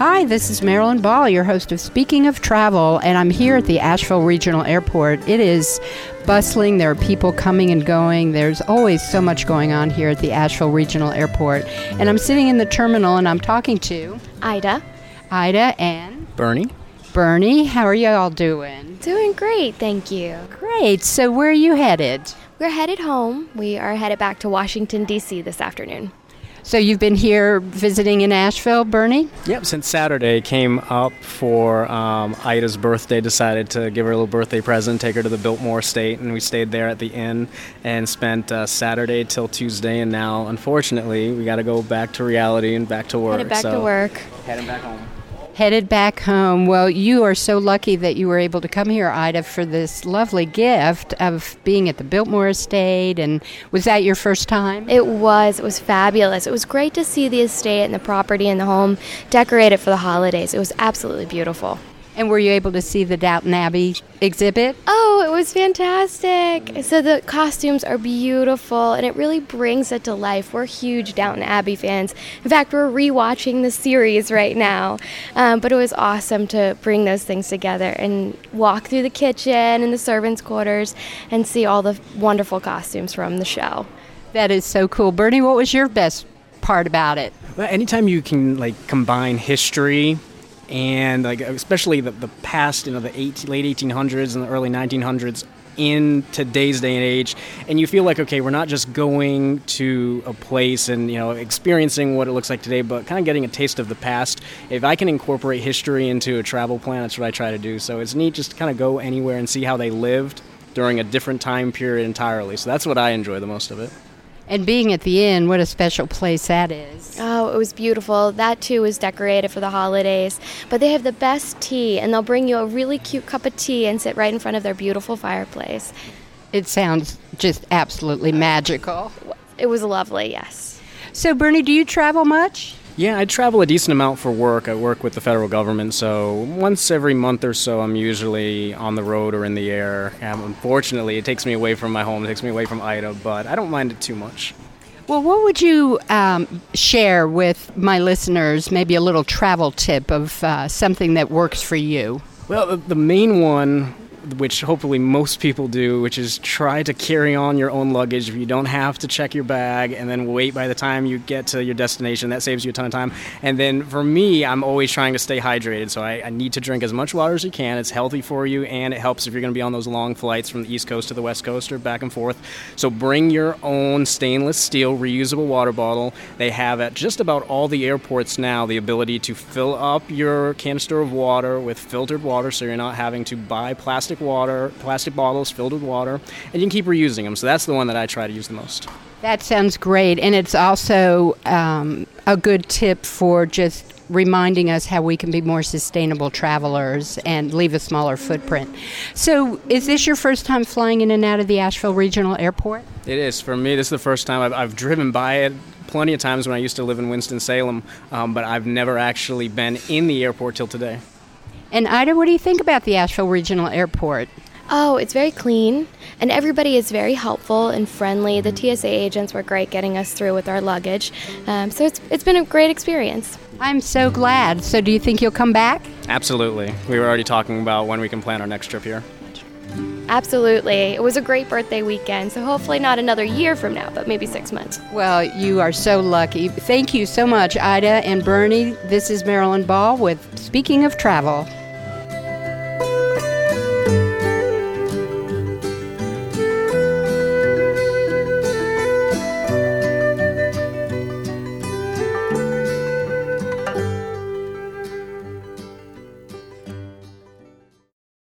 Hi, this is Marilyn Ball, your host of Speaking of Travel, and I'm here at the Asheville Regional Airport. It is bustling. There are people coming and going. There's always so much going on here at the Asheville Regional Airport. And I'm sitting in the terminal and I'm talking to Ida. Ida and Bernie. Bernie. How are you all doing? Doing great, thank you. Great. So, where are you headed? We're headed home. We are headed back to Washington, D.C. this afternoon. So, you've been here visiting in Asheville, Bernie? Yep, since Saturday came up for um, Ida's birthday, decided to give her a little birthday present, take her to the Biltmore Estate, and we stayed there at the inn and spent uh, Saturday till Tuesday. And now, unfortunately, we got to go back to reality and back to work. Headed back so to work. Heading back home. Headed back home. Well, you are so lucky that you were able to come here, Ida, for this lovely gift of being at the Biltmore Estate. And was that your first time? It was. It was fabulous. It was great to see the estate and the property and the home decorated for the holidays. It was absolutely beautiful. And were you able to see the Downton Abbey exhibit? Oh, it was fantastic. So the costumes are beautiful and it really brings it to life. We're huge Downton Abbey fans. In fact, we're rewatching the series right now. Um, but it was awesome to bring those things together and walk through the kitchen and the servants' quarters and see all the wonderful costumes from the show. That is so cool. Bernie, what was your best part about it? Well, anytime you can like combine history and like especially the, the past, you know, the 18, late 1800s and the early 1900s in today's day and age. And you feel like okay we're not just going to a place and you know experiencing what it looks like today but kind of getting a taste of the past. If i can incorporate history into a travel plan that's what i try to do. So it's neat just to kind of go anywhere and see how they lived during a different time period entirely. So that's what i enjoy the most of it And being at the inn, what a special place that is. Oh, it was beautiful. That too was decorated for the holidays. But they have the best tea, and they'll bring you a really cute cup of tea and sit right in front of their beautiful fireplace. It sounds just absolutely magical. It was lovely, yes. So, Bernie, do you travel much? Yeah, I travel a decent amount for work. I work with the federal government, so once every month or so, I'm usually on the road or in the air. And unfortunately, it takes me away from my home, it takes me away from Ida, but I don't mind it too much. Well, what would you um, share with my listeners? Maybe a little travel tip of uh, something that works for you. Well, the, the main one, which hopefully most people do, which is try to carry on your own luggage if you don't have to check your bag and then wait by the time you get to your destination. That saves you a ton of time. And then for me, I'm always trying to stay hydrated, so I, I need to drink as much water as you can. It's healthy for you and it helps if you're going to be on those long flights from the East Coast to the West Coast or back and forth. So bring your own stainless steel reusable water bottle. They have at just about all the airports now the ability to fill up your canister of water with filtered water so you're not having to buy plastic water, plastic bottles filled with water, and you can keep reusing them. So that's the one that I try to use the most. That sounds great. And it's also um, a good tip for just reminding us how we can be more sustainable travelers and leave a smaller footprint. So, is this your first time flying in and out of the Asheville Regional Airport? It is. For me, this is the first time I've, I've driven by it plenty of times when I used to live in Winston-Salem, um, but I've never actually been in the airport till today. And Ida, what do you think about the Asheville Regional Airport? Oh, it's very clean, and everybody is very helpful and friendly. The TSA agents were great getting us through with our luggage. Um, so it's, it's been a great experience. I'm so glad. So, do you think you'll come back? Absolutely. We were already talking about when we can plan our next trip here. Absolutely. It was a great birthday weekend, so hopefully not another year from now, but maybe six months. Well, you are so lucky. Thank you so much, Ida and Bernie. This is Marilyn Ball with Speaking of Travel.